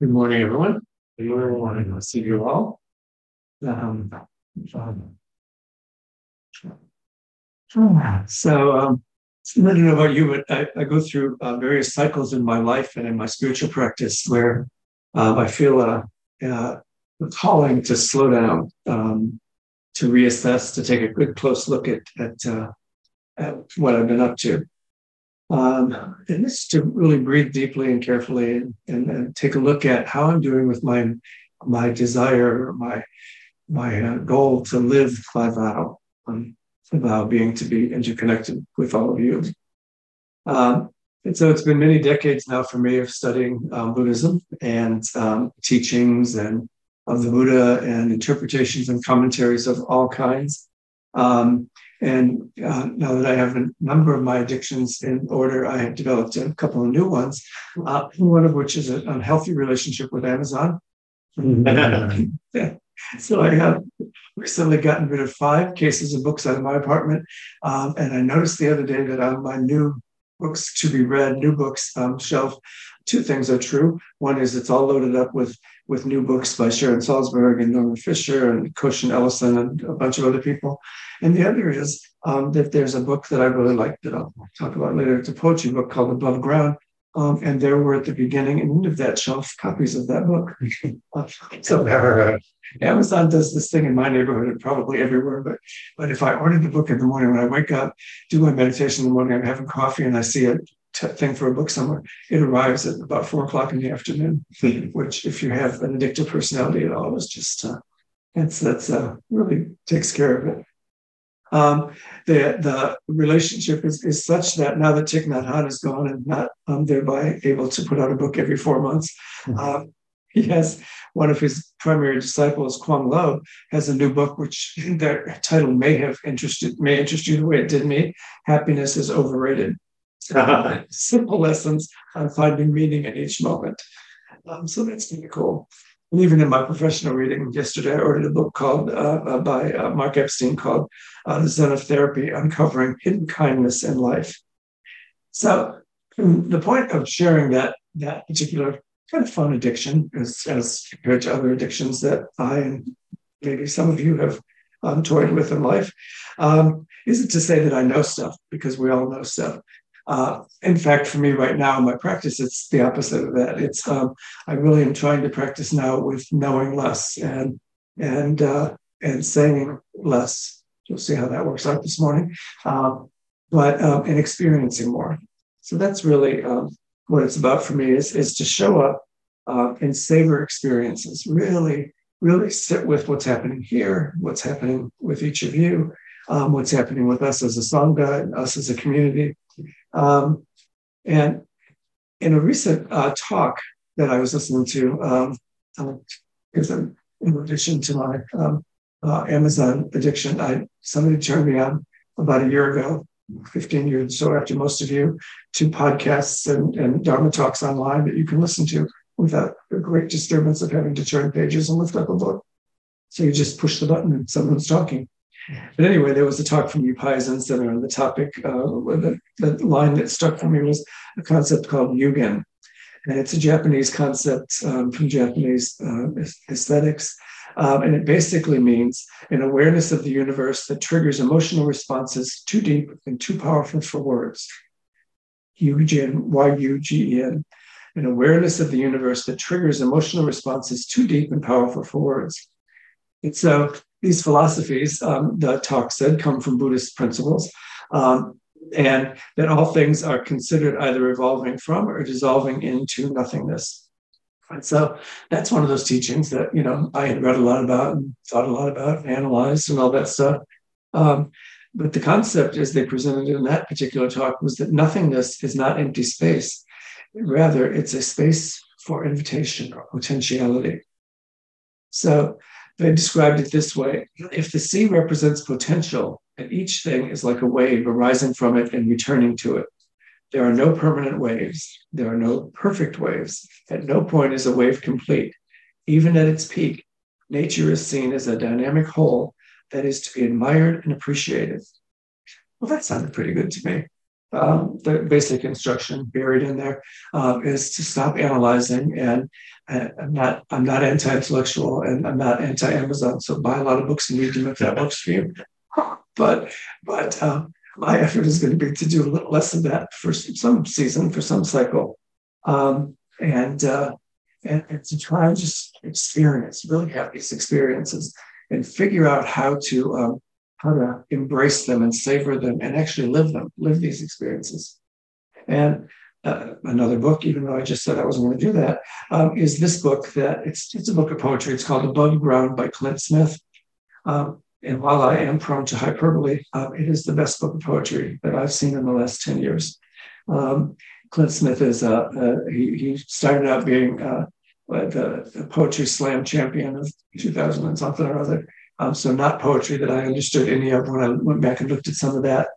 Good morning, everyone. Good morning. I'll see you all. Um, so, um, I don't know about you, but I, I go through uh, various cycles in my life and in my spiritual practice where um, I feel a, a, calling to slow down, um, to reassess, to take a good close look at at, uh, at what I've been up to. Um, and this is to really breathe deeply and carefully and, and, and, take a look at how I'm doing with my my desire, my my uh, goal to live my vow, um, vow being to be interconnected with all of you. Um, and so it's been many decades now for me of studying um, Buddhism and um, teachings and of the Buddha and interpretations and commentaries of all kinds. Um, and uh, now that I have a number of my addictions in order, I have developed a couple of new ones, uh, one of which is an unhealthy relationship with Amazon. so I have recently gotten rid of five cases of books out of my apartment. Um, and I noticed the other day that on my new books to be read, new books um, shelf, two things are true. One is it's all loaded up with with new books by Sharon Salzberg and Norman Fischer and Koshin Ellison and a bunch of other people. And the other is um, that there's a book that I really like that I'll talk about later. It's a poetry book called Above Ground. Um, and there were at the beginning and end of that shelf copies of that book. so Amazon does this thing in my neighborhood and probably everywhere. But but if I order the book in the morning when I wake up, do my meditation in the morning, I'm having coffee and I see a t- thing for a book somewhere, it arrives at about four o'clock in the afternoon. which, if you have an addictive personality at all, is just uh, it's that's uh, really takes care of it. Um, the the relationship is, is such that now that Thich Nhat Hanh is gone and not um, thereby able to put out a book every four months, mm-hmm. um, he has one of his primary disciples, Kwong Lo, has a new book which their title may have interested may interest you the way it did me. Happiness is overrated. Simple lessons on finding meaning in each moment. Um, so that's kind of cool. And even in my professional reading yesterday, I ordered a book called uh, uh, by uh, Mark Epstein called uh, "The Zen of Therapy: Uncovering Hidden Kindness in Life." So the point of sharing that that particular kind of fun addiction, as, as compared to other addictions that I and maybe some of you have um, toyed with in life, um, isn't to say that I know stuff because we all know stuff. Uh, in fact, for me right now in my practice, it's the opposite of that. It's um, I really am trying to practice now with knowing less and and uh, and saying less. You'll see how that works out this morning, um, but um, and experiencing more. So that's really um, what it's about for me is is to show up uh, and savor experiences. Really, really sit with what's happening here, what's happening with each of you, um, what's happening with us as a sangha, and us as a community um, and in a recent uh, talk that I was listening to, um, because in addition to my um, uh, Amazon addiction, I somebody turned me on about a year ago, 15 years or so after most of you, to podcasts and, and Dharma talks online that you can listen to without a great disturbance of having to turn pages and lift up a book. So you just push the button and someone's talking. But anyway, there was a talk from Upaya Zen Center on the topic. Uh, the, the line that stuck for me was a concept called Yugen. And it's a Japanese concept um, from Japanese uh, aesthetics. Um, and it basically means an awareness of the universe that triggers emotional responses too deep and too powerful for words. Yugen, Y U G E N. An awareness of the universe that triggers emotional responses too deep and powerful for words. And so these philosophies, um, the talk said, come from Buddhist principles, um, and that all things are considered either evolving from or dissolving into nothingness. And so that's one of those teachings that you know I had read a lot about and thought a lot about, and analyzed, and all that stuff. Um, but the concept, as they presented in that particular talk, was that nothingness is not empty space. Rather, it's a space for invitation or potentiality. So they described it this way if the sea represents potential, and each thing is like a wave arising from it and returning to it, there are no permanent waves. There are no perfect waves. At no point is a wave complete. Even at its peak, nature is seen as a dynamic whole that is to be admired and appreciated. Well, that sounded pretty good to me. Um, the basic instruction buried in there uh, is to stop analyzing. And uh, I'm not I'm not anti-intellectual and I'm not anti-Amazon. So buy a lot of books and read them if that works for you. But but um, my effort is going to be to do a little less of that for some season, for some cycle, um, and, uh, and and to try and just experience, really have these experiences, and figure out how to um, how to embrace them and savor them and actually live them, live these experiences. And uh, another book, even though I just said I wasn't going to do that, um, is this book that it's, it's a book of poetry. It's called Above Ground by Clint Smith. Um, and while I am prone to hyperbole, um, it is the best book of poetry that I've seen in the last 10 years. Um, Clint Smith is a, a he, he, started out being uh, the, the, poetry slam champion of 2000 and something or other. Um, so not poetry that I understood any of when I went back and looked at some of that.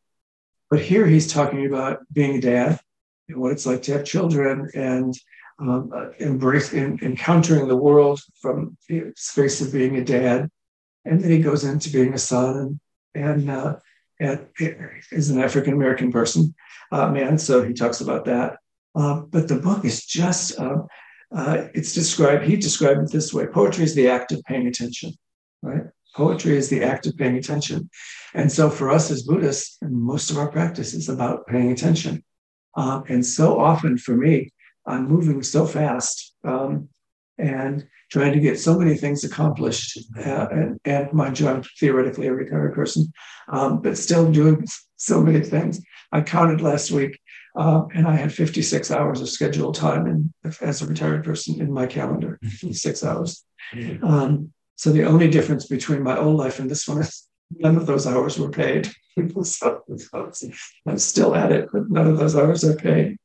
But here he's talking about being a dad and what it's like to have children and um, uh, embrace in, encountering the world from the space of being a dad. And then he goes into being a son and, and, uh, and is an African American person, uh, man. So he talks about that. Uh, but the book is just, um, uh, it's described, he described it this way poetry is the act of paying attention, right? Poetry is the act of paying attention. And so for us as Buddhists, most of our practice is about paying attention. Um, and so often for me, I'm moving so fast um, and trying to get so many things accomplished uh, and, and mind you, I'm theoretically a retired person, um, but still doing so many things. I counted last week uh, and I had 56 hours of scheduled time in, as a retired person in my calendar, 56 hours. Mm-hmm. Um, so the only difference between my old life and this one is none of those hours were paid. so, I'm still at it, but none of those hours are paid.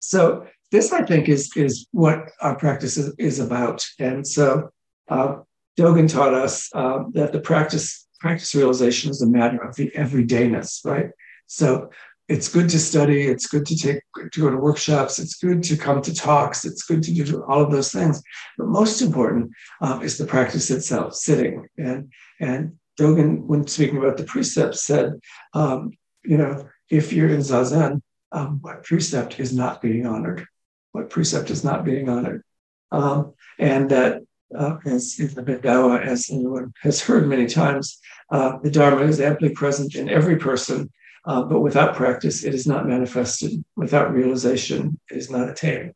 So this, I think, is is what our practice is, is about. And so uh, Dogen taught us uh, that the practice practice realization is a matter of the everydayness, right? So it's good to study it's good to take to go to workshops it's good to come to talks it's good to do all of those things. But most important um, is the practice itself sitting. And and dogen when speaking about the precepts said um, you know if you're in zazen um, what precept is not being honored? What precept is not being honored? Um, and that uh, as in the Bendowa, as anyone has heard many times, uh, the Dharma is amply present in every person uh, but without practice, it is not manifested. Without realization, it is not attained.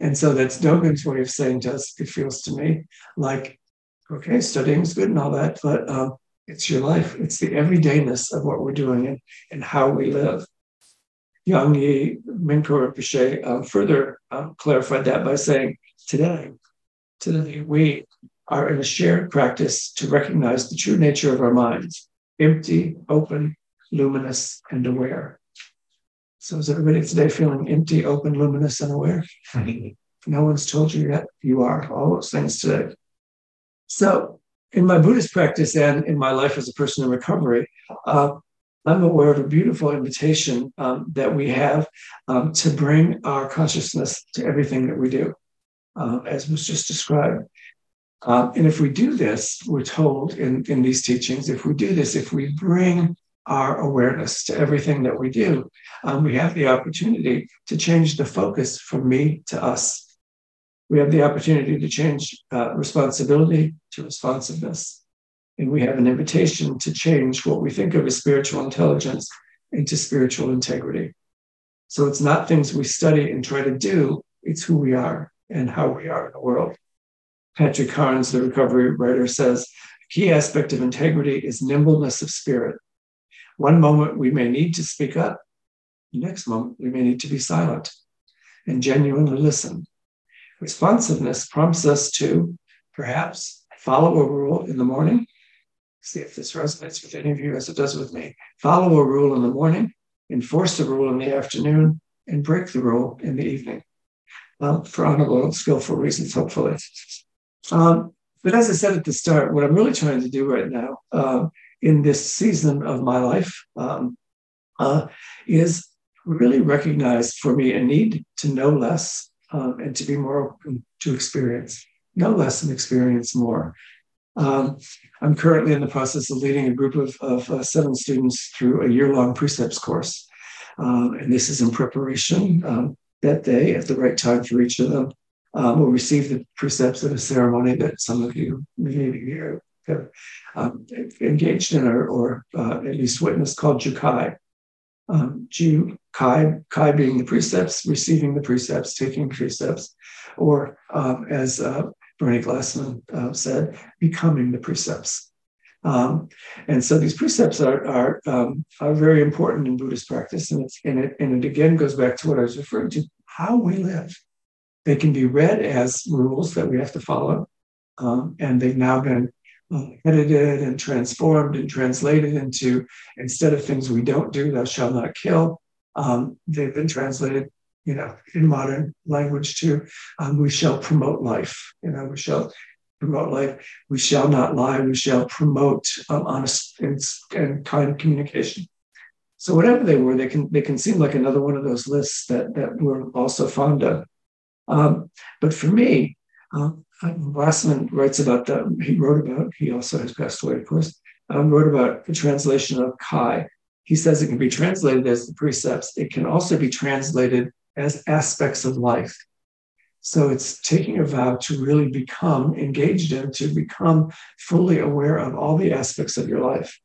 And so that's Dogen's way of saying to us, it feels to me like, okay, studying is good and all that, but um, it's your life. It's the everydayness of what we're doing and, and how we live. Yang Yi Minko Rinpoche um, further um, clarified that by saying, today, today we are in a shared practice to recognize the true nature of our minds, empty, open, luminous, and aware. So is everybody today feeling empty, open, luminous, and aware? no one's told you yet. You are all those things today. So in my Buddhist practice and in my life as a person in recovery, uh, I'm aware of a beautiful invitation um, that we have um, to bring our consciousness to everything that we do, uh, as was just described. Uh, and if we do this, we're told in, in these teachings, if we do this, if we bring our awareness to everything that we do, um, we have the opportunity to change the focus from me to us. We have the opportunity to change uh, responsibility to responsiveness. And we have an invitation to change what we think of as spiritual intelligence into spiritual integrity. So it's not things we study and try to do, it's who we are and how we are in the world. Patrick Carnes, the recovery writer, says a key aspect of integrity is nimbleness of spirit. One moment we may need to speak up, the next moment we may need to be silent and genuinely listen. Responsiveness prompts us to perhaps follow a rule in the morning. See if this resonates with any of you as it does with me. Follow a rule in the morning, enforce the rule in the afternoon, and break the rule in the evening. Well, for honorable and skillful reasons, hopefully. Um, but as I said at the start, what I'm really trying to do right now uh, in this season of my life um, uh, is really recognized for me a need to know less um, and to be more open to experience, know less and experience more. Um, I'm currently in the process of leading a group of, of uh, seven students through a year long precepts course. Um, and this is in preparation um, that day at the right time for each of them. Um, will receive the precepts of a ceremony that some of you maybe have um, engaged in or, or uh, at least witnessed called Jukai. Um, Ju, Kai, Kai being the precepts, receiving the precepts, taking precepts, or um, as uh, Bernie Glassman uh, said, becoming the precepts. Um, and so these precepts are are, um, are very important in Buddhist practice, and, and it and it again goes back to what I was referring to: how we live. They can be read as rules that we have to follow, um, and they've now been edited and transformed and translated into instead of things we don't do, thou shalt not kill. Um, they've been translated you know, in modern language too. Um, we shall promote life. You know, we shall promote life. We shall not lie. We shall promote um, honest and, and, kind communication. So whatever they were, they can they can seem like another one of those lists that that we're also fond of. Um, but for me, uh, Glassman writes about that. He wrote about. He also has passed away, of course. Um, wrote about the translation of Kai. He says it can be translated as the precepts. It can also be translated as aspects of life. So it's taking a vow to really become engaged in, to become fully aware of all the aspects of your life.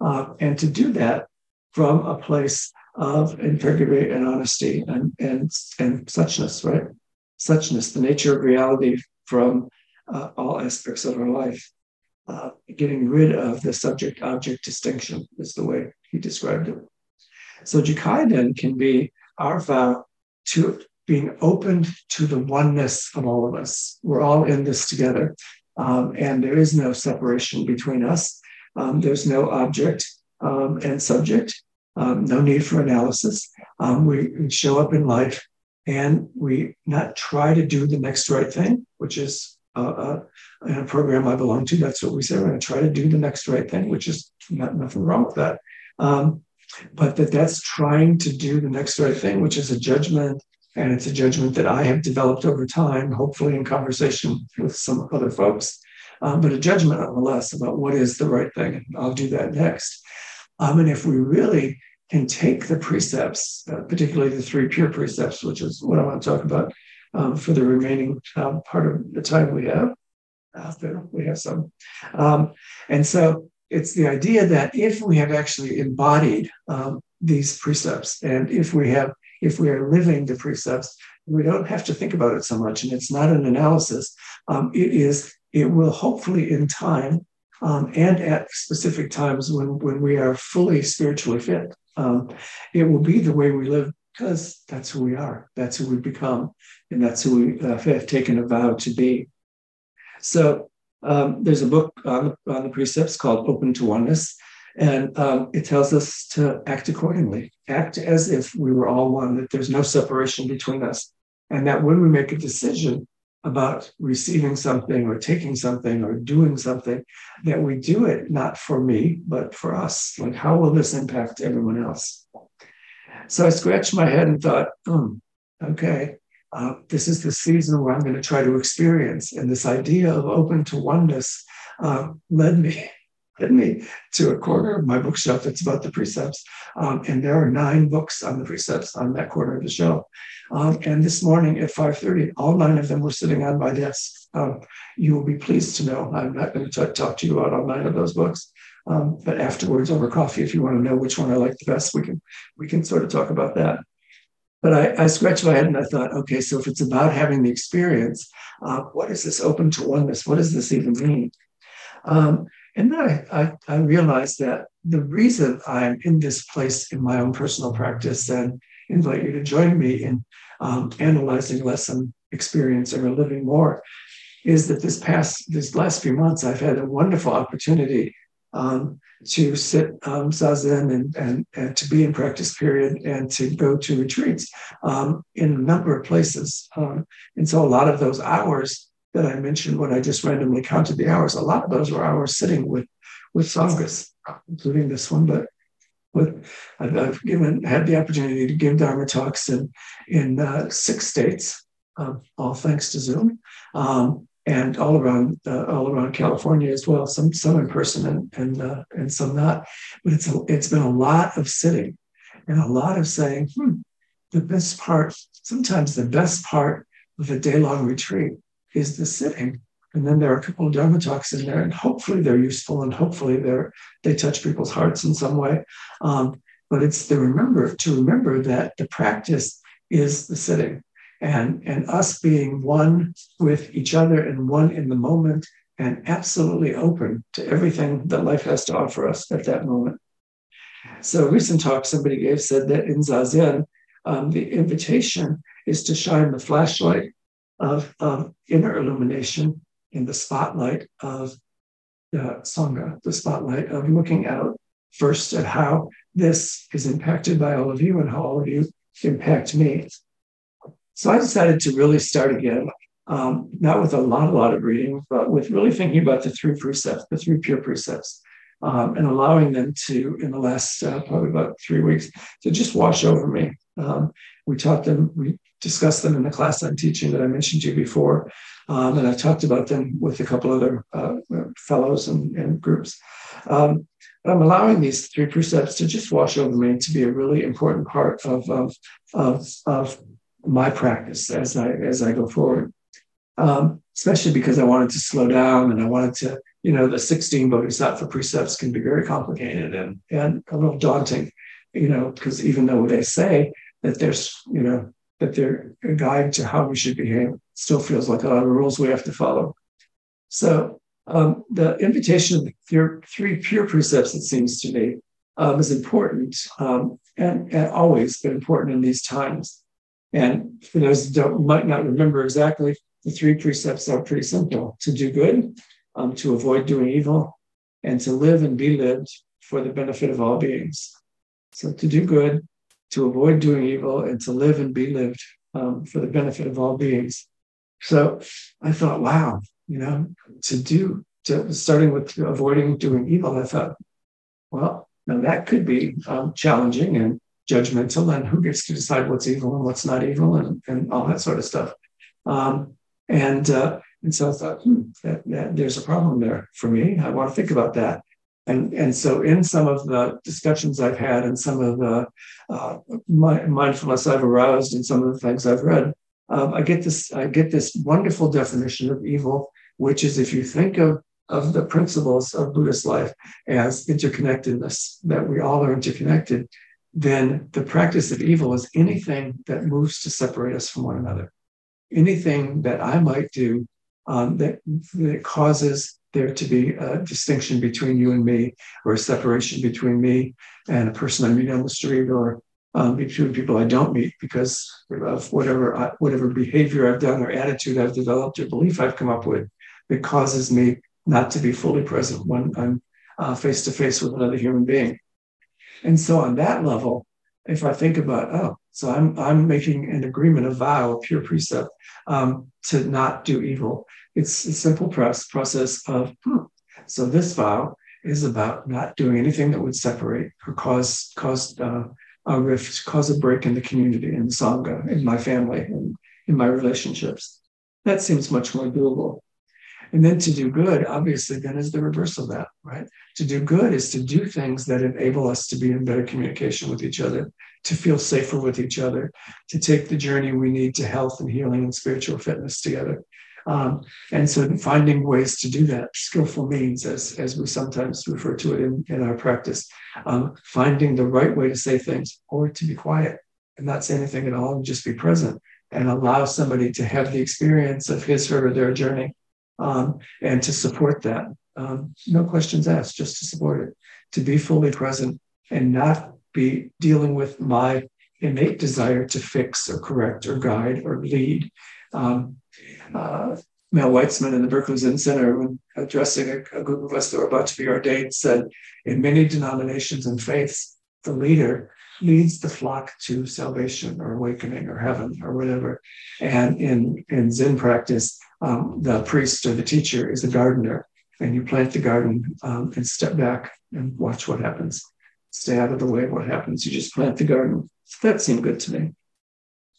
Uh, and to do that from a place of integrity and honesty and, and, and suchness, right? Suchness, the nature of reality from uh, all aspects of our life. Uh, getting rid of the subject object distinction is the way he described it. So Jukai then can be our vow to being open to the oneness of all of us. We're all in this together. Um, and there is no separation between us. Um, there's no object um, and subject, um, no need for analysis. Um, we, show up in life and we not try to do the next right thing, which is uh, uh, in a program I belong to. That's what we say. We're going to try to do the next right thing, which is not, nothing wrong with that. Um, but that that's trying to do the next right thing, which is a judgment. And it's a judgment that I have developed over time, hopefully in conversation with some other folks, um, but a judgment nonetheless about what is the right thing. And I'll do that next. Um, and if we really can take the precepts, uh, particularly the three pure precepts, which is what I want to talk about um, for the remaining uh, part of the time we have. After we have some. Um, and so it's the idea that if we have actually embodied um, these precepts and if we have if we are living the precepts we don't have to think about it so much and it's not an analysis um, it is it will hopefully in time um, and at specific times when when we are fully spiritually fit um, it will be the way we live because that's who we are that's who we become and that's who we uh, have taken a vow to be so um, there's a book on the, on the, precepts called Open to Oneness, and um, it tells us to act accordingly, act as if we were all one, that there's no separation between us, and that when we make a decision about receiving something or taking something or doing something, that we do it not for me, but for us. Like, how will this impact everyone else? So I scratched my head and thought, hmm, okay, uh, this is the season where I'm going to try to experience. And this idea of open to oneness uh, led me led me to a corner of my bookshelf that's about the precepts. Um, and there are nine books on the precepts on that corner of the shelf. Um, and this morning at 5.30, all nine of them were sitting on my desk. Um, you will be pleased to know I'm not going to talk to you about all nine of those books. Um, but afterwards over coffee, if you want to know which one I like the best, we can we can sort of talk about that. But I, I, scratched my head and I thought, okay, so if it's about having the experience, uh, what is this open to oneness? What does this even mean? Um, and then I, I, I, realized that the reason I'm in this place in my own personal practice and invite you to join me in um, analyzing lesson experience or living more is that this past, this last few months, I've had a wonderful opportunity um, to sit um, zazen and, and, and to be in practice period and to go to retreats um, in a number of places. Um, and so a lot of those hours that I mentioned when I just randomly counted the hours, a lot of those were hours sitting with with sanghas, including this one, but with I've, I've, given had the opportunity to give Dharma talks in in uh, six states, um, all thanks to Zoom. Um, and all around uh, all around California as well. Some some in person and and uh, and some not. But it's a, it's been a lot of sitting, and a lot of saying, hmm, the best part, sometimes the best part of a day long retreat is the sitting. And then there are a couple of Dharma talks in there, and hopefully they're useful and hopefully they're they touch people's hearts in some way. Um, but it's the remember to remember that the practice is the sitting and, and us being one with each other and one in the moment and absolutely open to everything that life has to offer us at that moment. So, a recent talk somebody gave said that in Zazen, um, the invitation is to shine the flashlight of, of inner illumination in the spotlight of the Sangha, the spotlight of looking out first at how this is impacted by all of you and how all of you impact me. So I decided to really start again, um, not with a lot, a lot of reading, but with really thinking about the three precepts, the three pure precepts, um, and allowing them to, in the last uh, probably about three weeks, to just wash over me. Um, we taught them, we discussed them in the class I'm teaching that I mentioned to you before, um, and I've talked about them with a couple other uh, fellows and, and groups. Um, but I'm allowing these three precepts to just wash over me to be a really important part of, of, of, of my practice as I as I go forward. Um, especially because I wanted to slow down and I wanted to, you know, the 16 bodhisattva precepts can be very complicated and, and a little daunting, you know, because even though they say that there's, you know, that they're a guide to how we should behave, still feels like a lot of rules we have to follow. So um, the invitation of the three pure precepts, it seems to me, um, is important um, and, and, always been important in these times. And for those who don't, might not remember exactly, the three precepts are pretty simple to do good, um, to avoid doing evil, and to live and be lived for the benefit of all beings. So to do good, to avoid doing evil, and to live and be lived um, for the benefit of all beings. So I thought, wow, you know, to do, to starting with avoiding doing evil, I thought, well, now that could be um, challenging and judgmental, and who gets to decide what's evil and what's not evil, and, and all that sort of stuff. Um, and uh, and so I thought, hmm, that, that, there's a problem there for me. I want to think about that. And, and so, in some of the discussions I've had and some of the uh, mindfulness I've aroused and some of the things I've read, um, I get this I get this wonderful definition of evil, which is if you think of of the principles of Buddhist life as interconnectedness, that we all are interconnected, then the practice of evil is anything that moves to separate us from one another. Anything that I might do um, that, that causes there to be a distinction between you and me, or a separation between me and a person I meet on the street, or um, between people I don't meet because of whatever uh, whatever behavior I've done, or attitude I've developed, or belief I've come up with that causes me not to be fully present when I'm face to face with another human being. And so on that level, if I think about, oh, so I'm I'm making an agreement, a vow, a pure precept um, to not do evil. It's a simple press, process of hmm. so this vow is about not doing anything that would separate or cause cause uh, a rift, cause a break in the community, in the sangha, in my family, in, in my relationships. That seems much more doable. And then to do good, obviously, then is the reverse of that, right? To do good is to do things that enable us to be in better communication with each other, to feel safer with each other, to take the journey we need to health and healing and spiritual fitness together. Um, and so finding ways to do that, skillful means, as, as we sometimes refer to it in, in our practice, um, finding the right way to say things or to be quiet and not say anything at all and just be present and allow somebody to have the experience of his or their journey um, and to support that. Um, no questions asked, just to support it, to be fully present and not be dealing with my innate desire to fix or correct or guide or lead. Um, uh, Mel Weitsman in the Berkeley Zen Center, when addressing a, a group of us that were about to be ordained, said, In many denominations and faiths, the leader leads the flock to salvation or awakening or heaven or whatever. And in, in Zen practice, um, the priest or the teacher is a gardener, and you plant the garden um, and step back and watch what happens. Stay out of the way of what happens. You just plant the garden. That seemed good to me.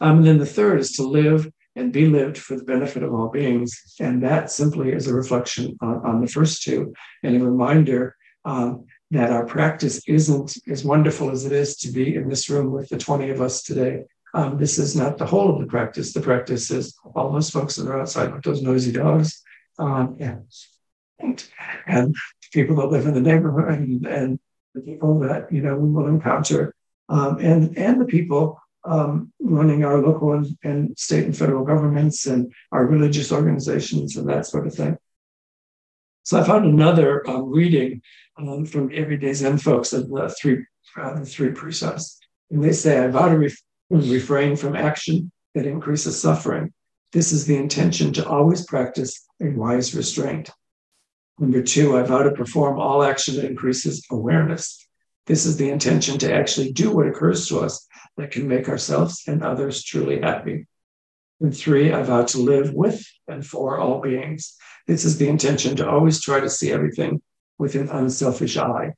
Um, and then the third is to live and be lived for the benefit of all beings. And that simply is a reflection on, on the first two and a reminder um, that our practice isn't as wonderful as it is to be in this room with the 20 of us today. Um, this is not the whole of the practice. The practice is all those folks that are outside with those noisy dogs. Um, and, and people that live in the neighborhood and, and the people that you know we will encounter, um, and and the people um, running our local and, and, state and federal governments and our religious organizations and that sort of thing. So I found another um, reading um, from Everyday Zen folks of the three uh, the three precepts, and they say, "I vow to ref- refrain from action that increases suffering. This is the intention to always practice a wise restraint." Number two, I vow to perform all action that increases awareness. This is the intention to actually do what occurs to us that can make ourselves and others truly happy. And three, I vow to live with and for all beings. This is the intention to always try to see everything with an unselfish eye.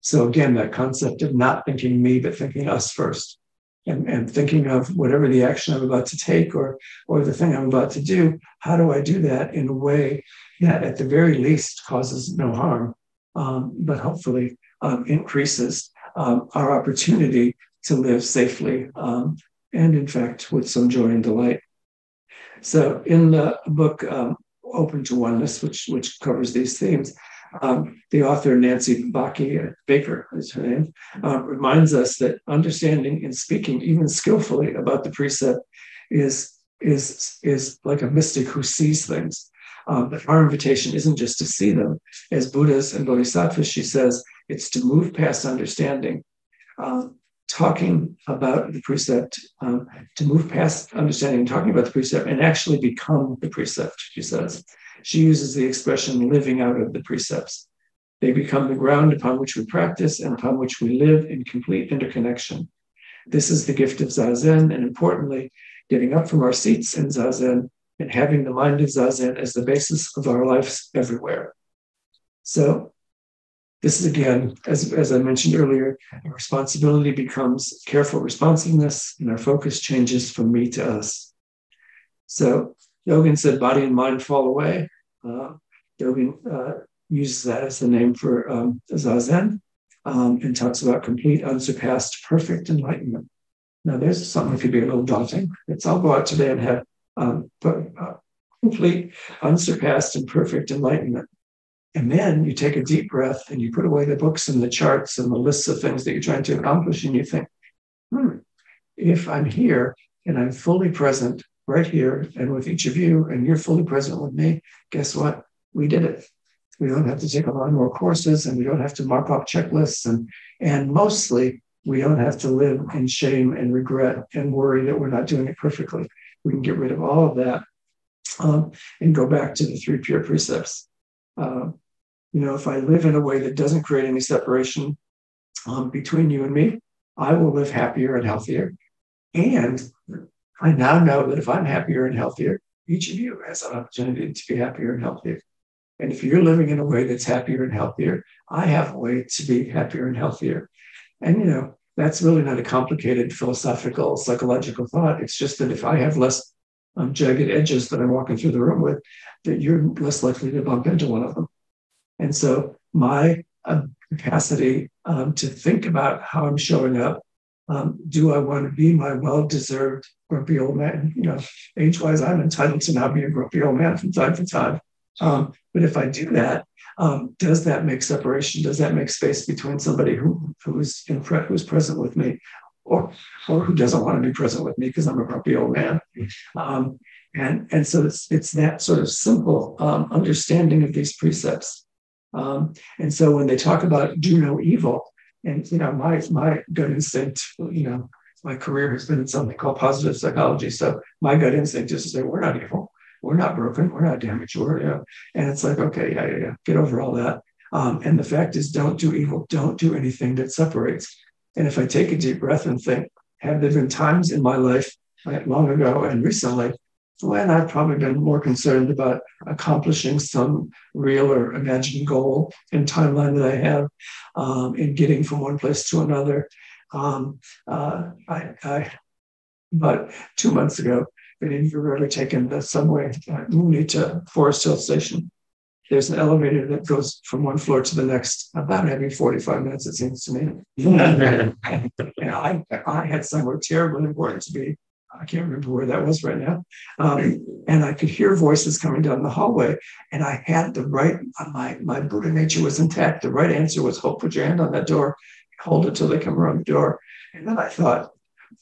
So again, that concept of not thinking me, but thinking us first. And, thinking of whatever the action I'm about to take or, or the thing I'm about to do, how do I do that in a way that at the very least causes no harm, um, but hopefully um, increases um, our opportunity to live safely um, and, in fact, with some joy and delight. So, in the book um, Open to Oneness, which, which covers these themes, um, the author Nancy Baki, Baker is her name, uh, reminds us that understanding and speaking even skillfully about the precept is, is, is like a mystic who sees things. Um, but our invitation isn't just to see them. As Buddhas and Bodhisattvas, she says, it's to move past understanding. Um, talking about the precept, um, to move past understanding and talking about the precept and actually become the precept, she says. She uses the expression living out of the precepts. They become the ground upon which we practice and upon which we live in complete interconnection. This is the gift of Zazen, and importantly, getting up from our seats in Zazen and having the mind of Zazen as the basis of our lives everywhere. So this is again, as, as I mentioned earlier, our responsibility becomes careful responsiveness, and our focus changes from me to us. So Dogen said body and mind fall away. Uh, Dogen uh, uses that as the name for um, Zazen um, and talks about complete, unsurpassed, perfect enlightenment. Now, there's something that could be a little daunting. It's I'll go out today and have um, uh, complete, unsurpassed, and perfect enlightenment. And then you take a deep breath and you put away the books and the charts and the lists of things that you're trying to accomplish. And you think, hmm, if I'm here and I'm fully present right here and with each of you, and you're fully present with me, guess what? We did it. We don't have to take a lot more courses and we don't have to mark off checklists. And, and mostly, we don't have to live in shame and regret and worry that we're not doing it perfectly. We can get rid of all of that um, and go back to the three pure precepts uh, you know, if I live in a way that doesn't create any separation um, between you and me, I will live happier and healthier. And I now know that if I'm happier and healthier, each of you has an opportunity to be happier and healthier. And if you're living in a way that's happier and healthier, I have a way to be happier and healthier. And, you know, that's really not a complicated philosophical, psychological thought. It's just that if I have less um, jagged edges that I'm walking through the room with, that you're less likely to bump into one of them. And so my uh, capacity um, to think about how I'm showing up. Um, do I want to be my well-deserved grumpy old man? You know, age-wise, I'm entitled to not be a grumpy old man from time to time. Um, but if I do that, um, does that make separation? Does that make space between somebody who who is in pre- who's present with me, or or who doesn't want to be present with me because I'm a grumpy old man? Um, and, and so it's, it's that sort of simple um, understanding of these precepts. Um, and so when they talk about do no evil, and you know, my my gut instinct, you know, my career has been in something called positive psychology. So my gut instinct is to say, we're not evil, we're not broken, we're not damaged, we're, you know, and it's like, okay, yeah, yeah, yeah, get over all that. Um, and the fact is, don't do evil, don't do anything that separates. And if I take a deep breath and think, have there been times in my life, long ago and recently, when I've probably been more concerned about accomplishing some real or imagined goal and timeline that I have um, in getting from one place to another. Um, uh, I, I, but two months ago, if any of you have ever taken the subway uh, to Forest Hill Station, there's an elevator that goes from one floor to the next about every 45 minutes, it seems to me. and I, I had somewhere terribly important to be. I can't remember where that was right now. Um, and I could hear voices coming down the hallway. And I had the right, my, my Buddha nature was intact. The right answer was hold, put your hand on that door, hold it till they come around the door. And then I thought,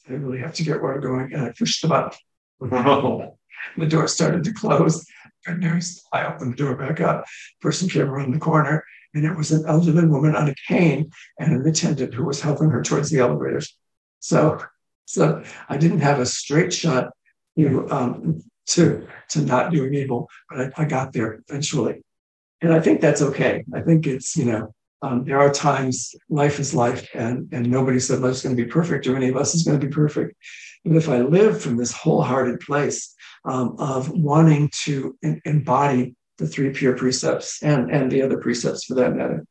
I really have to get where I'm going. And I pushed the button. the door started to close. Good news. I opened the door back up. Person came around the corner, and it was an elderly woman on a cane and an attendant who was helping her towards the elevators. So, so I didn't have a straight shot you um, to to not doing evil, but I, I got there eventually, and I think that's okay. I think it's you know um, there are times life is life, and and nobody said life's going to be perfect, or any of us is going to be perfect. But if I live from this wholehearted place um, of wanting to in, embody the three pure precepts and, and the other precepts for that matter.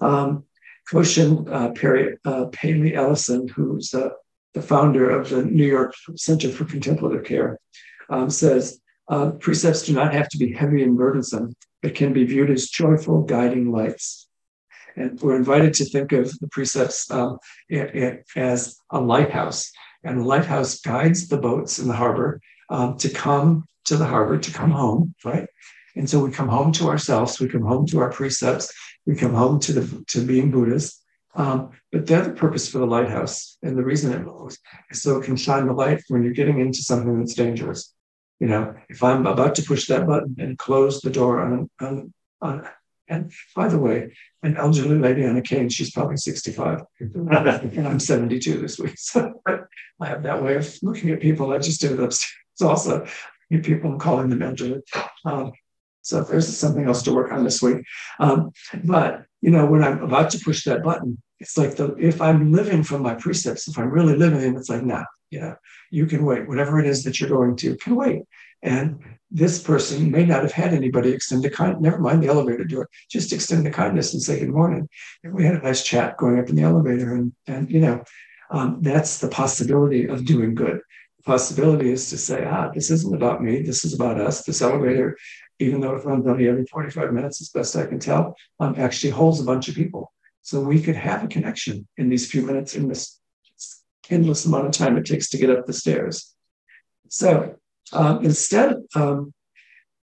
Um, Koshin uh, Perry, uh, Paley Ellison, who's uh, the founder of the New York Center for Contemplative Care, um, says uh, precepts do not have to be heavy and burdensome, but can be viewed as joyful guiding lights. And we're invited to think of the precepts um, it, it, as a lighthouse. And the lighthouse guides the boats in the harbor um, to come to the harbor, to come home, right? And so we come home to ourselves, we come home to our precepts, we come home to the to being Buddhas. Um, but they're the purpose for the lighthouse. And the reason it moves is so it can shine the light when you're getting into something that's dangerous. You know, if I'm about to push that button and close the door on, on, on and by the way, an elderly lady on a cane, she's probably 65. and I'm 72 this week. So I have that way of looking at people. I just do it upstairs also. People and calling them elderly. Um, so there's something else to work on this week. Um, but you know, when I'm about to push that button, it's like the if I'm living from my precepts, if I'm really living, it's like, nah, you know, you can wait. Whatever it is that you're going to can wait. And this person may not have had anybody extend a kind, never mind the elevator door, just extend the kindness and say good morning. And we had a nice chat going up in the elevator. And, and you know, um, that's the possibility of doing good. The possibility is to say, ah, this isn't about me. This is about us. This elevator, even though it runs only every 45 minutes, as best I can tell, um, actually holds a bunch of people. So we could have a connection in these few minutes in this endless amount of time it takes to get up the stairs. So um, instead, um,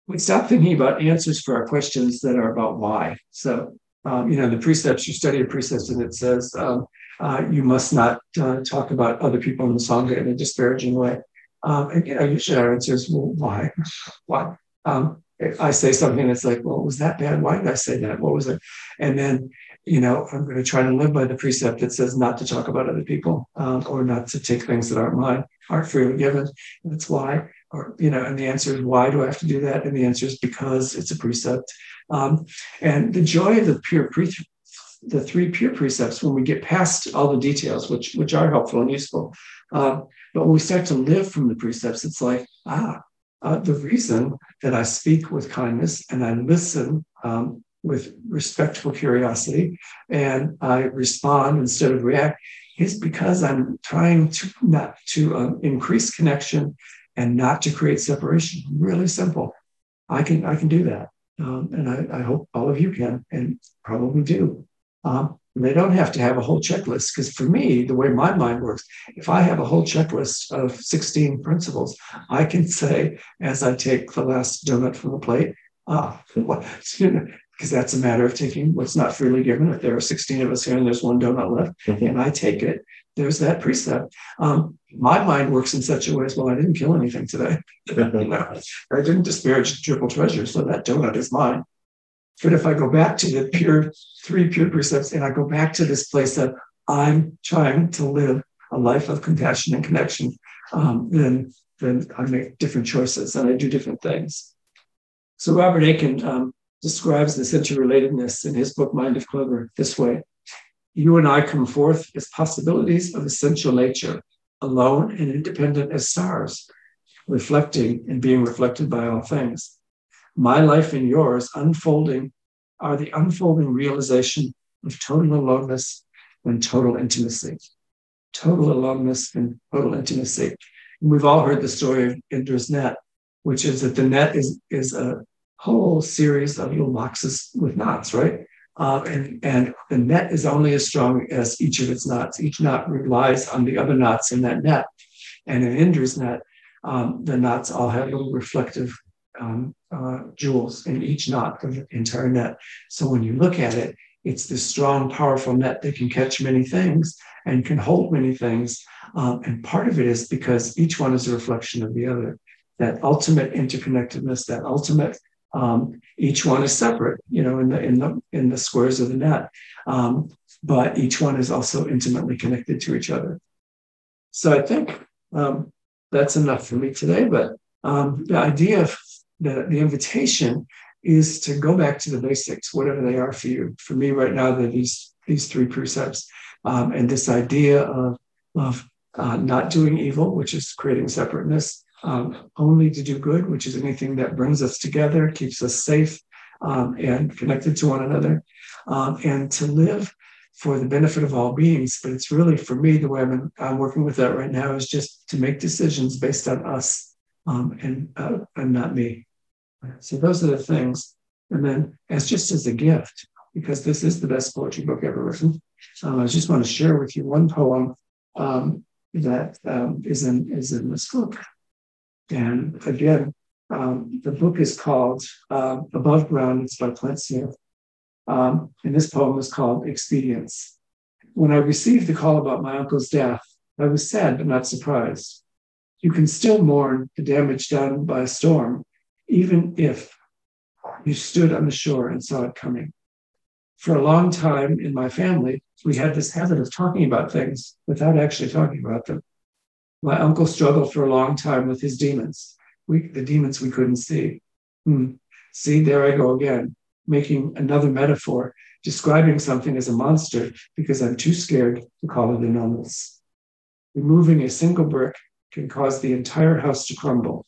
we stop thinking about answers for our questions that are about why. So, um, you know, the precepts, you study a precept and it says um, uh, you must not uh, talk about other people in the Sangha in a disparaging way. Um, and, you know, usually our answer is, well, why? Why? Um, I say something that's like, well, was that bad? Why did I say that? What was it? And then, you know, I'm going to try to live by the precept that says not to talk about other people um, or not to take things that aren't mine, aren't freely given. That's why or you know and the answer is why do i have to do that and the answer is because it's a precept um, and the joy of the pure pre- the three pure precepts when we get past all the details which which are helpful and useful uh, but when we start to live from the precepts it's like ah uh, the reason that i speak with kindness and i listen um, with respectful curiosity and i respond instead of react is because i'm trying to not to um, increase connection and not to create separation. Really simple. I can I can do that, um, and I, I, hope all of you can, and probably do. Um, they don't have to have a whole checklist because for me, the way my mind works, if I have a whole checklist of 16 principles, I can say as I take the last donut from the plate, ah, because that's a matter of taking what's not freely given. If there are 16 of us here and there's one donut left, mm-hmm. and I take it, there's that precept. Um, my mind works in such a way as well. I didn't kill anything today. you know, I didn't disparage triple treasure, so that donut is mine. But if I go back to the pure three pure precepts, and I go back to this place that I'm trying to live a life of compassion and connection, um, then then I make different choices and I do different things. So Robert Aitken um, describes this interrelatedness in his book Mind of Clover this way you and I come forth as possibilities of essential nature, alone and independent as stars, reflecting and being reflected by all things. My life and yours unfolding are the unfolding realization of total aloneness and total intimacy. Total aloneness and total intimacy. And we've all heard the story of Indra's net, which is that the net is, is a whole series of little boxes with knots, right? Uh, and, and the net is only as strong as each of its knots. Each knot relies on the other knots in that net. And in Indra's net, um, the knots all have little reflective um, uh, jewels in each knot of the entire net. So when you look at it, it's this strong, powerful net that can catch many things and can hold many things. Um, and part of it is because each one is a reflection of the other. That ultimate interconnectedness, that ultimate, um, each one is separate, you know, in the in the in the squares of the net. Um, but each one is also intimately connected to each other. So I think um, that's enough for me today. But um, the idea of the, the invitation is to go back to the basics, whatever they are for you. For me, right now, they're these these three precepts, um, and this idea of of uh, not doing evil, which is creating separateness, um, only to do good, which is anything that brings us together, keeps us safe um, and connected to one another, um, and to live for the benefit of all beings. But it's really for me the way I'm, I'm working with that right now is just to make decisions based on us um, and uh, and not me. So those are the things. And then as just as a gift, because this is the best poetry book ever written, um, I just want to share with you one poem um, that um, is in is in this book. And again, um, the book is called uh, Above Ground. It's by Smith. Um, and this poem is called Expedience. When I received the call about my uncle's death, I was sad but not surprised. You can still mourn the damage done by a storm, even if you stood on the shore and saw it coming. For a long time in my family, we had this habit of talking about things without actually talking about them. My uncle struggled for a long time with his demons, we, the demons we couldn't see. Hmm. See, there I go again, making another metaphor, describing something as a monster because I'm too scared to call it an illness. Removing a single brick can cause the entire house to crumble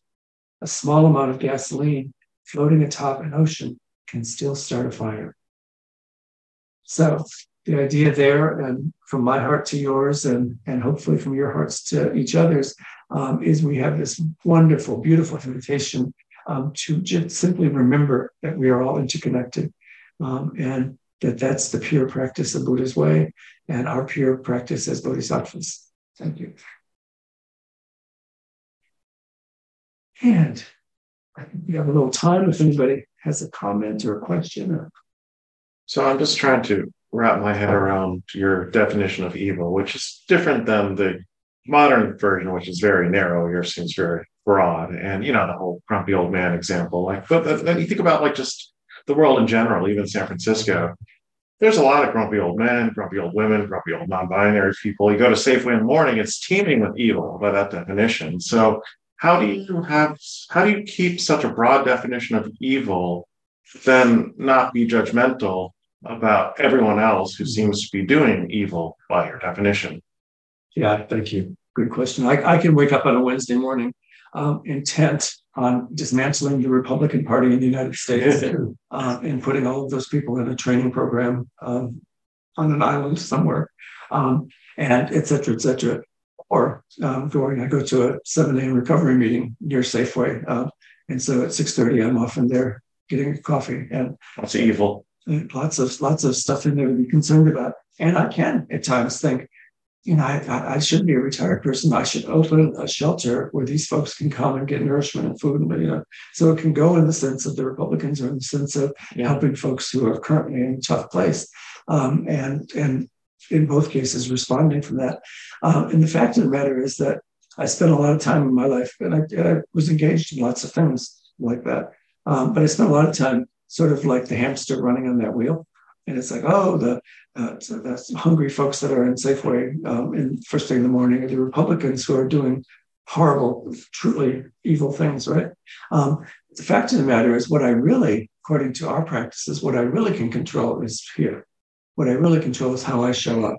a small amount of gasoline floating atop an ocean can still start a fire. So the idea there, and from my heart to yours, and, and hopefully from your hearts to each other's, um, is we have this wonderful, beautiful invitation um, to just simply remember that we are all interconnected um, and that that's the pure practice of Buddha's way and our pure practice as bodhisattvas. Thank you. And I think we have a little time if anybody has a comment or a question. Or... So I'm just trying to wrap my head around your definition of evil, which is different than the modern version, which is very narrow. Yours seems very broad, and you know the whole grumpy old man example. Like, but then you think about like just the world in general, even San Francisco. There's a lot of grumpy old men, grumpy old women, grumpy old non-binary people. You go to Safeway in the morning; it's teeming with evil by that definition. So how do you have how do you keep such a broad definition of evil then not be judgmental about everyone else who seems to be doing evil by your definition yeah thank you good question i, I can wake up on a wednesday morning um, intent on dismantling the republican party in the united states uh, and putting all of those people in a training program um, on an island somewhere um, and et cetera et cetera or um, going, I go to a 7 a.m. recovery meeting near Safeway. Uh, and so at 6.30, I'm often there getting a coffee and of evil. Lots of lots of stuff in there to be concerned about. And I can at times think, you know, I, I should be a retired person. I should open a shelter where these folks can come and get nourishment and food. And, you know, so it can go in the sense of the Republicans or in the sense of yeah. helping folks who are currently in a tough place. Um, and and in both cases responding from that. Um, and the fact of the matter is that I spent a lot of time in my life, and I, and I was engaged in lots of things like that. Um, but I spent a lot of time sort of like the hamster running on that wheel. And it's like, oh, the uh, so that's hungry folks that are in Safeway um, in first thing in the morning, or the Republicans who are doing horrible, truly evil things, right? Um, the fact of the matter is, what I really, according to our practices, what I really can control is here. What I really control is how I show up.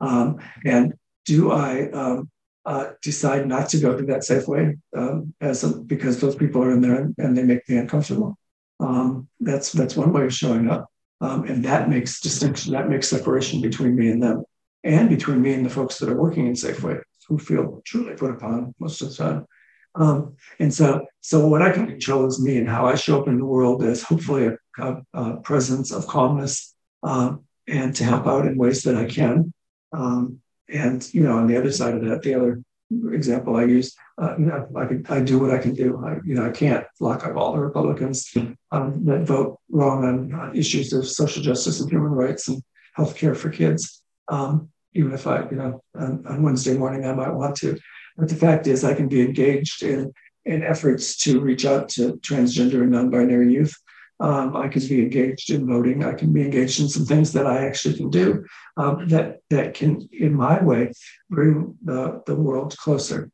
Um, and do I um, uh, decide not to go to that Safeway um, as a, because those people are in there and they make me uncomfortable? Um, that's that's one way of showing up, um, and that makes distinction. That makes separation between me and them, and between me and the folks that are working in Safeway who feel truly put upon most of the time. Um, and so, so what I can control is me and how I show up in the world as hopefully a, a, a presence of calmness um, and to help out in ways that I can. Um, and you know, on the other side of that, the other example I use, uh, I can I do what I can do. I, you know, I can't lock up all the Republicans um, that vote wrong on, on, issues of social justice and human rights and health care for kids. Um, even if I, you know, on, on, Wednesday morning I might want to, but the fact is I can be engaged in in efforts to reach out to transgender and non-binary youth um, I can be engaged in voting. I can be engaged in some things that I actually can do um, that that can, in my way, bring the, the world closer.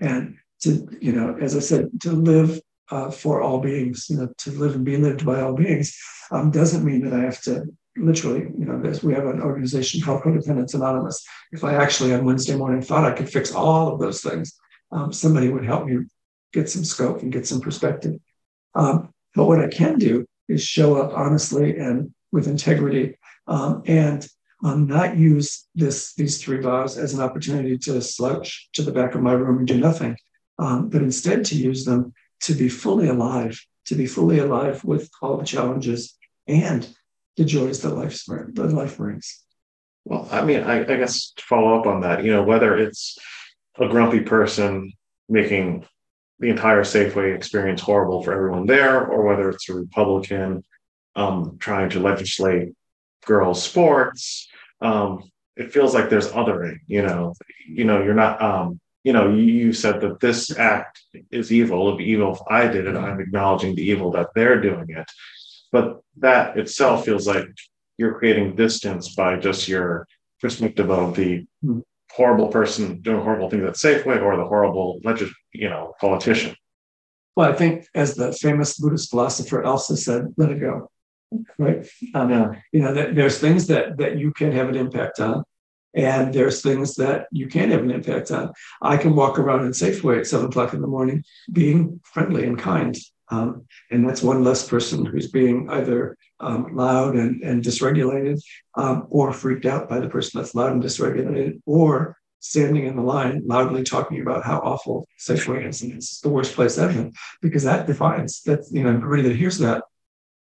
And to, you know, as I said, to live uh, for all beings, you know, to live and be lived by all beings, um, doesn't mean that I have to literally, you know, we have an organization called Codependence Anonymous. If I actually on Wednesday morning thought I could fix all of those things, um, somebody would help me get some scope and get some perspective. Um, but what I can do is show up honestly and with integrity um, and um, not use this these three vows as an opportunity to slouch to the back of my room and do nothing, um, but instead to use them to be fully alive, to be fully alive with all the challenges and the joys that life, that life brings. Well, I mean, I, I guess to follow up on that, you know, whether it's a grumpy person making the entire Safeway experience horrible for everyone there, or whether it's a Republican um, trying to legislate girls' sports. Um, it feels like there's othering. You know, you know, you're not. Um, you know, you, said that this act is evil. It'd be evil if I did it. I'm acknowledging the evil that they're doing it, but that itself feels like you're creating distance by just your perspective of the horrible person doing horrible things at Safeway or the horrible legis- you know politician. Well, I think as the famous Buddhist philosopher Elsa said, let it go. Right. Um, yeah. You know, that there's things that that you can have an impact on. And there's things that you can't have an impact on. I can walk around in Safeway at seven o'clock in the morning being friendly and kind. Um, and that's one less person who's being either um, loud and, and dysregulated, um, or freaked out by the person that's loud and dysregulated, or standing in the line loudly talking about how awful sexual Safeway is it's the worst place ever, because that defines that, you know, everybody that hears that,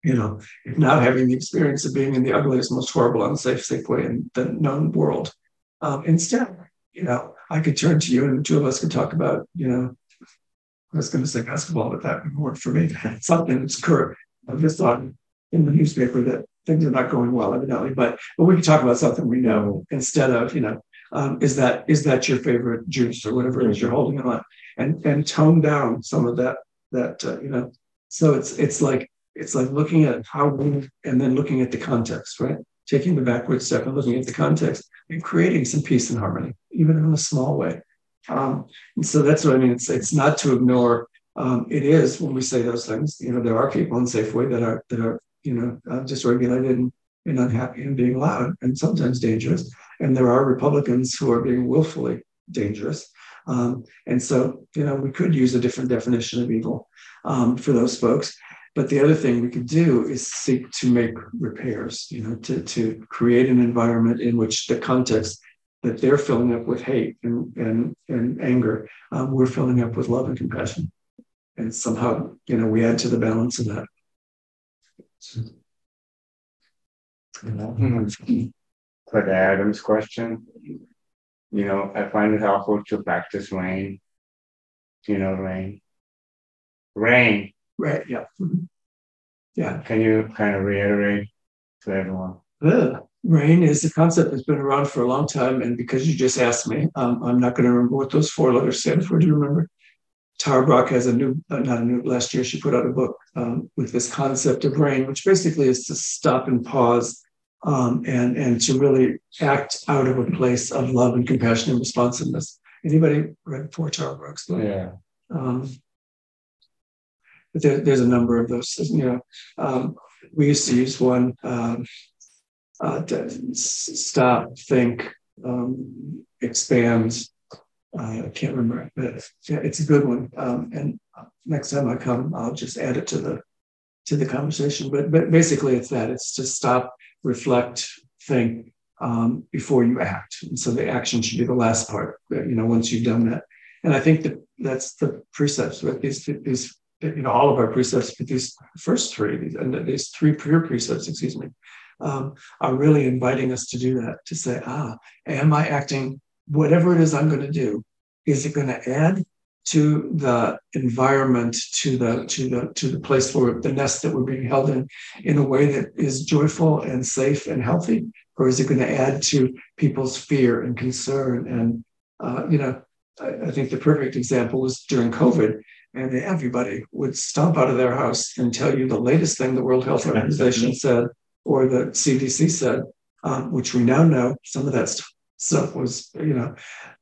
you know, now having the experience of being in the ugliest, most horrible, unsafe Safeway in the known world. Um, instead, you know, I could turn to you and the two of us could talk about, you know, I was going to say basketball, but that would work for me. Something that's current. I just on in the newspaper that things are not going well, evidently. But but we can talk about something we know instead of you know um, is that is that your favorite juice or whatever it is you're holding on and and tone down some of that that uh, you know. So it's it's like it's like looking at how we and then looking at the context, right? Taking the backward step and looking at the context and creating some peace and harmony, even in a small way. Um, and so that's what I mean. It's it's not to ignore. Um, it is when we say those things. You know, there are people in Safeway that are that are you know, uh, dysregulated and, and unhappy and being loud and sometimes dangerous. And there are Republicans who are being willfully dangerous. Um, and so, you know, we could use a different definition of evil um, for those folks. But the other thing we could do is seek to make repairs, you know, to, to create an environment in which the context that they're filling up with hate and, and, and anger, um, we're filling up with love and compassion. And somehow, you know, we add to the balance of that. For the Adams question, you know, I find it helpful to practice rain. You know, rain. Rain. Right. Yeah. Mm-hmm. Yeah. Can you kind of reiterate to everyone? Uh, rain is a concept that's been around for a long time. And because you just asked me, um, I'm not going to remember what those four letters stand for. Do you remember? Tara Brach has a new, uh, not a new, last year she put out a book um, with this concept of rain, which basically is to stop and pause um, and, and to really act out of a place of love and compassion and responsiveness. Anybody read poor Tara Brach's book? Yeah. Um, but there, there's a number of those. You know, um, we used to use one um, uh, to stop, think, um, expand, I can't remember, but yeah, it's a good one. Um, and next time I come, I'll just add it to the to the conversation. But but basically, it's that it's to stop, reflect, think um, before you act. And so the action should be the last part. You know, once you've done that, And I think that that's the precepts with these these you know all of our precepts, but these first three these, and these three pure precepts, excuse me, um, are really inviting us to do that. To say, ah, am I acting whatever it is I'm going to do? Is it going to add to the environment, to the to the to the place where the nest that we're being held in, in a way that is joyful and safe and healthy, or is it going to add to people's fear and concern? And uh, you know, I, I think the perfect example was during COVID, and everybody would stomp out of their house and tell you the latest thing the World Health Organization said or the CDC said, um, which we now know some of that stuff was, you know,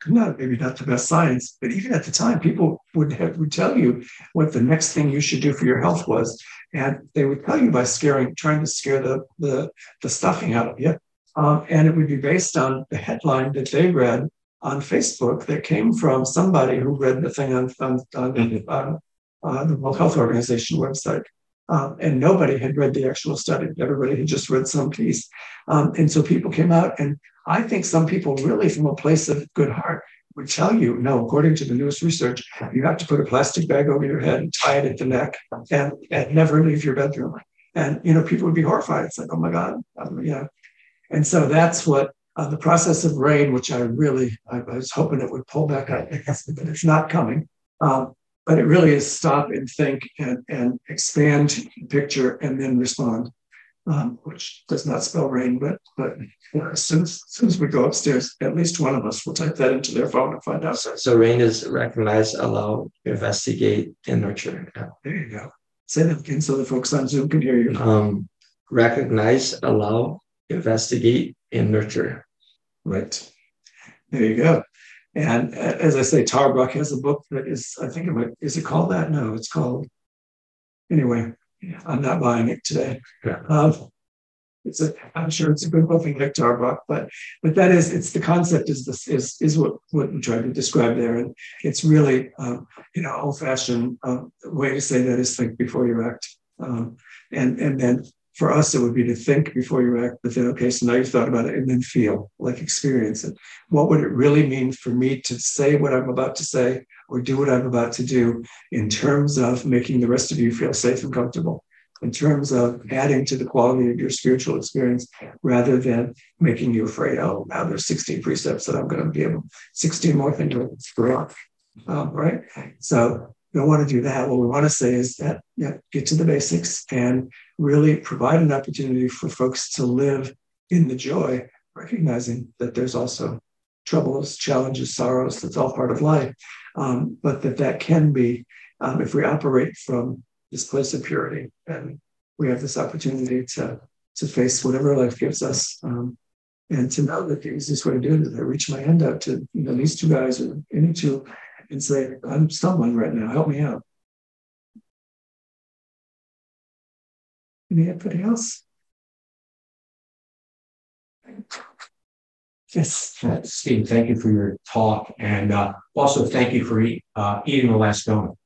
not maybe not the best science, but even at the time, people would have, would tell you what the next thing you should do for your health was, and they would tell you by scaring, trying to scare the the, the stuffing out of you, um, and it would be based on the headline that they read on Facebook that came from somebody who read the thing on on, on, mm-hmm. on uh, the World Health Organization website. Um, and nobody had read the actual study. Everybody had just read some piece. Um, and so people came out, and I think some people really, from a place of good heart, would tell you, no, according to the newest research, you have to put a plastic bag over your head and tie it at the neck and, and never leave your bedroom. And, you know, people would be horrified. It's like, oh my God, um, know. And so that's what uh, the process of rain, which I really, I, was hoping it would pull back up, I guess, but it's not coming. Um, but it really is stop and think and, and expand the picture and then respond, um, which does not spell rain, but but as, soon as, as soon as we go upstairs, at least one of us will type that into their phone and find out. So, rain is recognize, allow, investigate, and nurture. Yeah. There you go. Say that again so the folks on Zoom can hear you. Um, recognize, allow, investigate, and nurture. Right. There you go. And as I say, Tara Brach has a book that is, I think, it, is it called that? No, it's called, anyway, I'm not buying it today. Yeah. Um, it's a, I'm sure it's a good book, Nick Tara Brach, but but that is, it's the concept is this is is what what we tried to describe there, and it's really um, you know old fashioned um, way to say that is think before you act, um, and and then for us, it would be to think before you act, but then, okay, so now you've thought about it and then feel, like experience it. What would it really mean for me to say what I'm about to say or do what I'm about to do in terms of making the rest of you feel safe and comfortable, in terms of adding to the quality of your spiritual experience rather than making you afraid, oh, now there's 16 precepts that I'm going to be able, 16 more things to screw up. Um, right? So we don't want to do that. What we want to say is that yeah, get to the basics and really provide an opportunity for folks to live in the joy, recognizing that there's also troubles, challenges, sorrows. That's all part of life, um, but that that can be um, if we operate from this place of purity, and we have this opportunity to to face whatever life gives us. Um, and to know that the easiest way to do it is I reach my hand out to you know, these two guys or any two and say, I'm stumbling right now. Help me out. Anybody else? Yes. Steve, thank you for your talk. And uh, also thank you for eat, uh, eating the last donut.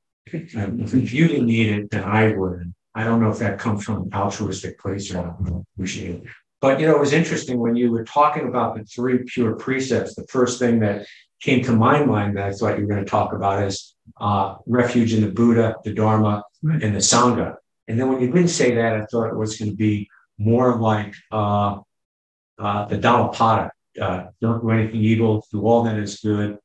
Um, if you didn't eat it, then I would. I don't know if that comes from an altruistic place or not. Appreciate it. But you know, it was interesting when you were talking about the three pure precepts. The first thing that came to my mind that I thought you were going to talk about is uh, refuge in the Buddha, the Dharma, right. and the Sangha. And then when you didn't say that, I thought it was going to be more like uh, uh, the Dhammapada. Uh, don't do anything evil, do all that is good,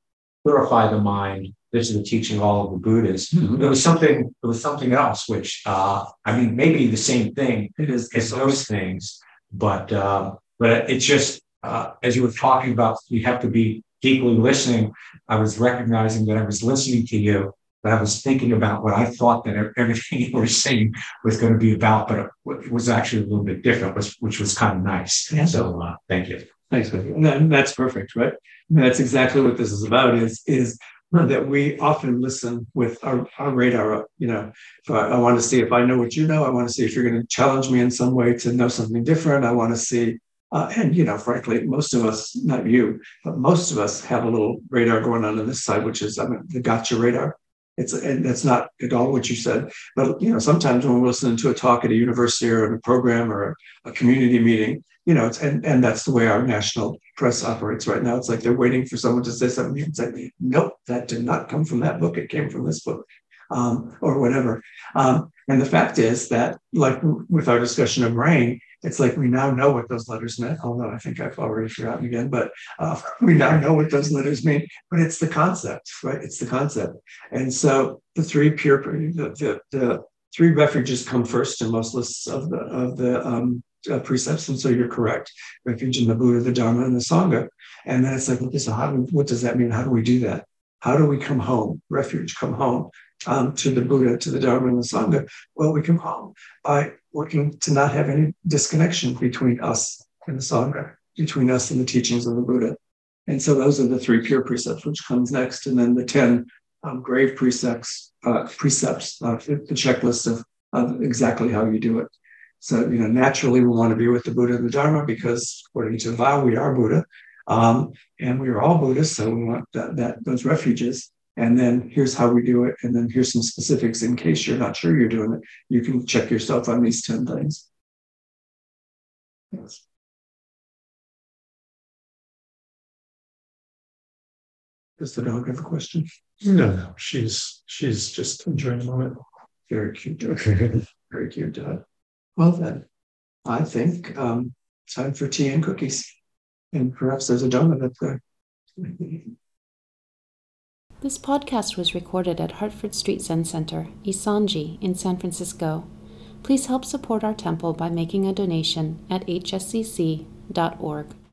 purify the mind. This is the teaching of all of the Buddhas. Mm-hmm. It was something. It was something else, which uh, I mean, maybe the same thing it is as those things, but uh, but it's just as you were talking about, you have to be deeply listening, I was recognizing that I was listening to you, but I was thinking about what I thought that everything you were saying was going to be about, but it was actually a little bit different, which was kind of nice. Yeah. So uh, thank you. Thanks, and that's perfect, right? that's exactly what this is about. Is is that we often listen with our, our radar up. You know, if I, I, want to see if I know what you know, I want to see if you're going to challenge me in some way to know something different. I want to see uh, and you know, frankly, most of us, not you, but most of us have a little radar going on on this side, which is I mean, the gotcha radar. It's and that's not at all what you said, but you know, sometimes when we're listening to a talk at a university or a program or a, community meeting, you know, it's and, and that's the way our national press operates right now. It's like they're waiting for someone to say something. Can say, nope, that did not come from that book. It came from this book. Um, or whatever. Um, and the fact is that, like with our discussion of rain, it's like we now know what those letters meant, although I think I've already forgotten again, but uh, we now know what those letters mean. But it's the concept, right? It's the concept. And so the three pure, the, the, the three refuges come first in most lists of the of the um, uh, precepts, and so you're correct. Refuge in the Buddha, the Dharma, and the Sangha. And then it's like, okay, so how do, what does that mean? How do we do that? How do we come home? Refuge, come home um, to the Buddha, to the Dharma, and the Sangha. Well, we come home by working to not have any disconnection between us and the Sangha, between us and the teachings of the Buddha. And so those are the three pure precepts, which comes next, and then the ten um, grave precepts, uh, precepts, uh, the checklist of, of exactly how you do it. So, you know, naturally we want to be with the Buddha and the Dharma because according to vow, we are Buddha. Um, and we are all Buddhists, so we want that, that those refuges. And then here's how we do it. And then here's some specifics in case you're not sure you're doing it. You can check yourself on these 10 things. Yes. Does the dog have a question? No, no, she's she's just enjoying the moment. Very cute. dog Very cute dog. Well then, I think um, time for tea and cookies. And perhaps there's a donut up there. This podcast was recorded at Hartford Street Zen Center, Issanji, in San Francisco. Please help support our temple by making a donation at hscc.org.